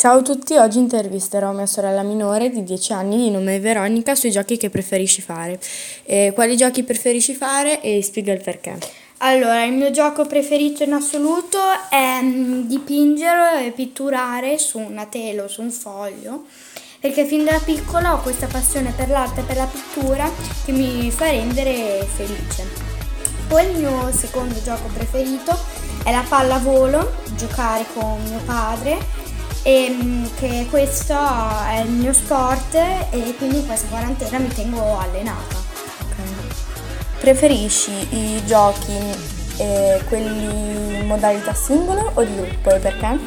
Ciao a tutti, oggi intervisterò mia sorella minore di 10 anni di nome Veronica sui giochi che preferisci fare. Eh, quali giochi preferisci fare e spiega il perché. Allora, il mio gioco preferito in assoluto è mm, dipingere e pitturare su una tela o su un foglio, perché fin da piccola ho questa passione per l'arte e per la pittura che mi fa rendere felice. Poi il mio secondo gioco preferito è la pallavolo, giocare con mio padre, e mm, che questo è il mio sport e quindi in questa quarantena mi tengo allenata. Preferisci i giochi, eh, quelli in modalità singolo o di gruppo e perché?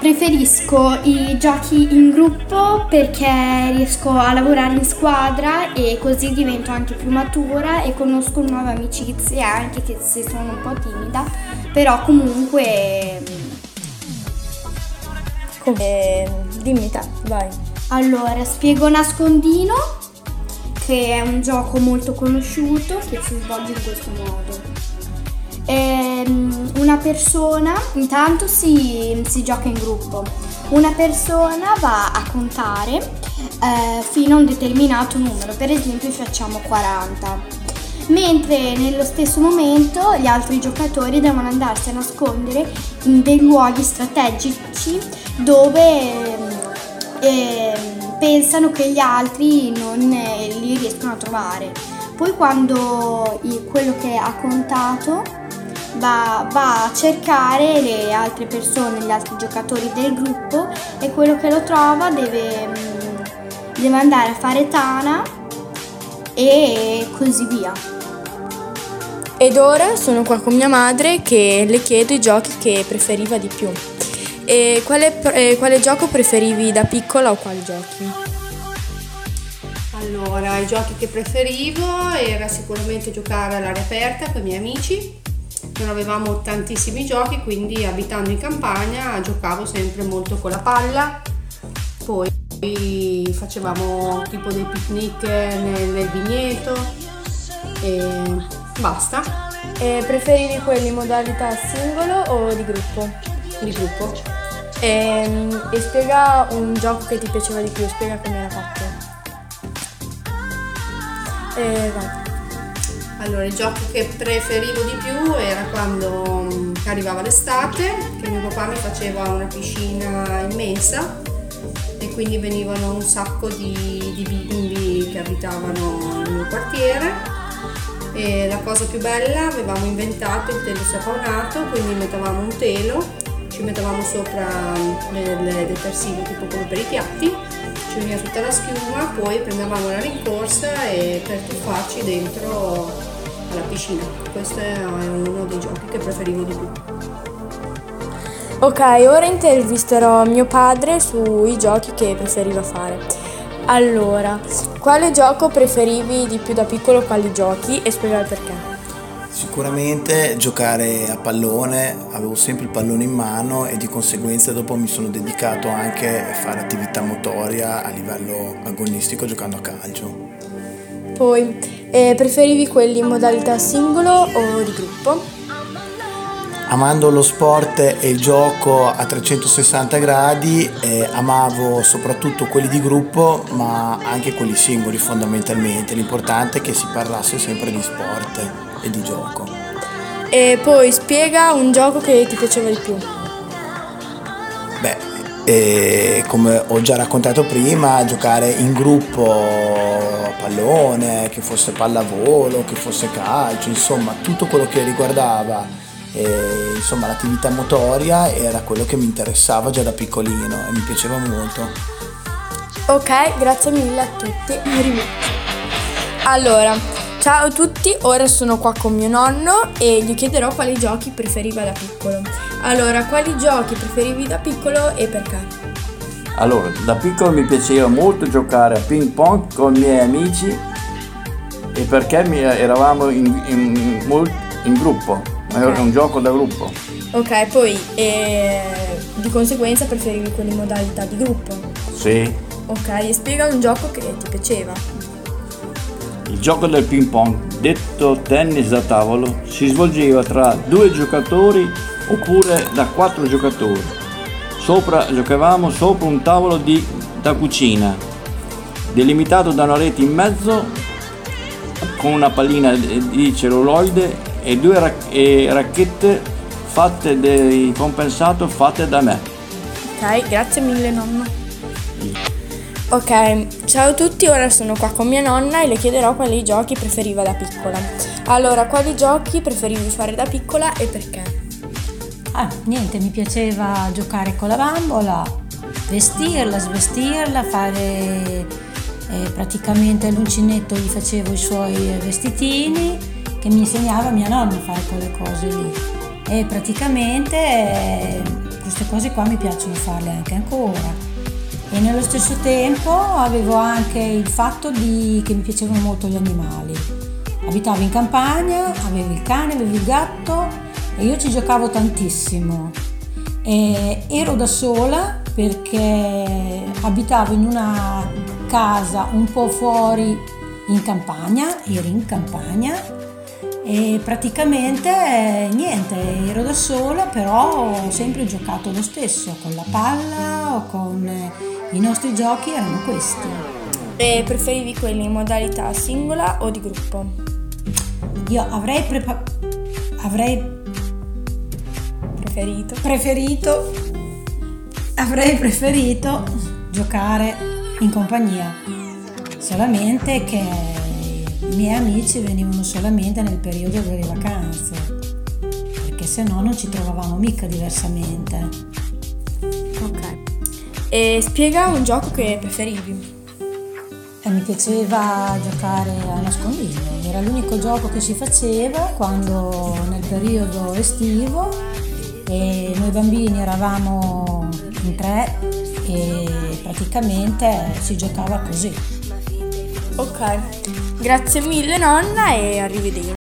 Preferisco i giochi in gruppo perché riesco a lavorare in squadra e così divento anche più matura e conosco nuove amicizie anche che se sono un po' timida, però comunque... Eh, dimmi te, vai. Allora, spiego nascondino che è un gioco molto conosciuto che si svolge in questo modo. Ehm, una persona, intanto si, si, gioca in gruppo, una persona va a contare eh, fino a un determinato numero, per esempio facciamo 40 mentre nello stesso momento gli altri giocatori devono andarsi a nascondere in dei luoghi strategici dove eh, pensano che gli altri non eh, li riescono a trovare. Poi quando quello che ha contato va, va, a cercare le altre persone, gli altri giocatori del gruppo e quello che lo trova deve, mm, deve andare a fare tana e così via. Ed ora sono qua con mia madre che le chiedo i giochi che preferiva di più. E quale, eh, quale gioco preferivi da piccola o quali giochi? Allora, i giochi che preferivo era sicuramente giocare all'aria aperta con i miei amici. Non avevamo tantissimi giochi, quindi abitando in campagna giocavo sempre molto con la palla. Poi facevamo tipo dei picnic nel, nel vigneto e basta. E preferivi quelli in modalità singolo o di gruppo? Di gruppo. E, ehm, e spiega un gioco che ti piaceva di più, spiega come era fatto. E vai. Allora, il gioco che preferivo di più era quando mm, arrivava l'estate, che mio papà mi faceva una piscina immensa e quindi venivano un sacco di, di bimbi che abitavano nel mio quartiere e la cosa più bella avevamo inventato il telo sapaunato, quindi mettevamo un telo ci mettevamo sopra del detersivo tipo come per i piatti, ci veniva tutta la schiuma, poi prendevamo la rincorsa e per tuffarci dentro alla piscina. Questo è uno dei giochi che preferivo di più. Ok, ora intervisterò mio padre sui giochi che preferiva fare. Allora, quale gioco preferivi di più da piccolo, quali giochi e spiegare perché? Sicuramente giocare a pallone, avevo sempre il pallone in mano e di conseguenza dopo mi sono dedicato anche a fare attività motoria a livello agonistico giocando a calcio. Poi, eh, preferivi quelli in modalità singolo o di gruppo? Amando lo sport e il gioco a 360 gradi, eh, amavo soprattutto quelli di gruppo, ma anche quelli singoli fondamentalmente. L'importante è che si parlasse sempre di sport e di gioco. E poi spiega un gioco che ti piaceva di più. Beh, eh, come ho già raccontato prima, giocare in gruppo pallone, che fosse pallavolo, che fosse calcio, insomma tutto quello che riguardava eh, insomma, l'attività motoria era quello che mi interessava già da piccolino e mi piaceva molto. Ok, grazie mille a tutti. Allora, Ciao a tutti, ora sono qua con mio nonno e gli chiederò quali giochi preferiva da piccolo. Allora, quali giochi preferivi da piccolo e perché? Allora, da piccolo mi piaceva molto giocare a ping pong con i miei amici e perché eravamo in, in, in gruppo, okay. un gioco da gruppo. Ok, poi eh, di conseguenza preferivi quelli in modalità di gruppo? Sì. Ok, e spiega un gioco che ti piaceva. Il gioco del ping pong, detto tennis da tavolo, si svolgeva tra due giocatori oppure da quattro giocatori. sopra, giocavamo sopra un tavolo di, da cucina, delimitato da una rete in mezzo con una pallina di celluloide e due rac- e racchette fatte di compensato fatte da me. Ok, grazie mille nonno. Ok, ciao a tutti, ora sono qua con mia nonna e le chiederò quali giochi preferiva da piccola. Allora, quali giochi preferivi fare da piccola e perché? Ah, niente, mi piaceva giocare con la bambola, vestirla, svestirla, fare eh, praticamente all'uncinetto gli facevo i suoi vestitini che mi insegnava mia nonna a fare quelle cose lì. E praticamente eh, queste cose qua mi piacciono farle anche ancora. E nello stesso tempo avevo anche il fatto di, che mi piacevano molto gli animali. Abitavo in campagna, avevo il cane, avevo il gatto e io ci giocavo tantissimo. E ero da sola perché abitavo in una casa un po' fuori in campagna, ero in campagna e praticamente niente, ero da sola però ho sempre giocato lo stesso, con la palla o con i nostri giochi erano questi. E preferivi quelli in modalità singola o di gruppo? Io avrei, prepa- avrei Preferito? preferito avrei preferito giocare in compagnia solamente che i miei amici venivano solamente nel periodo delle vacanze perché se no non ci trovavamo mica diversamente Ok. E spiega un gioco che preferivi. e mi piaceva giocare a nascondino era l'unico gioco che si faceva quando nel periodo estivo e noi bambini eravamo in tre e praticamente si giocava così. Ok, grazie mille nonna e arrivederci.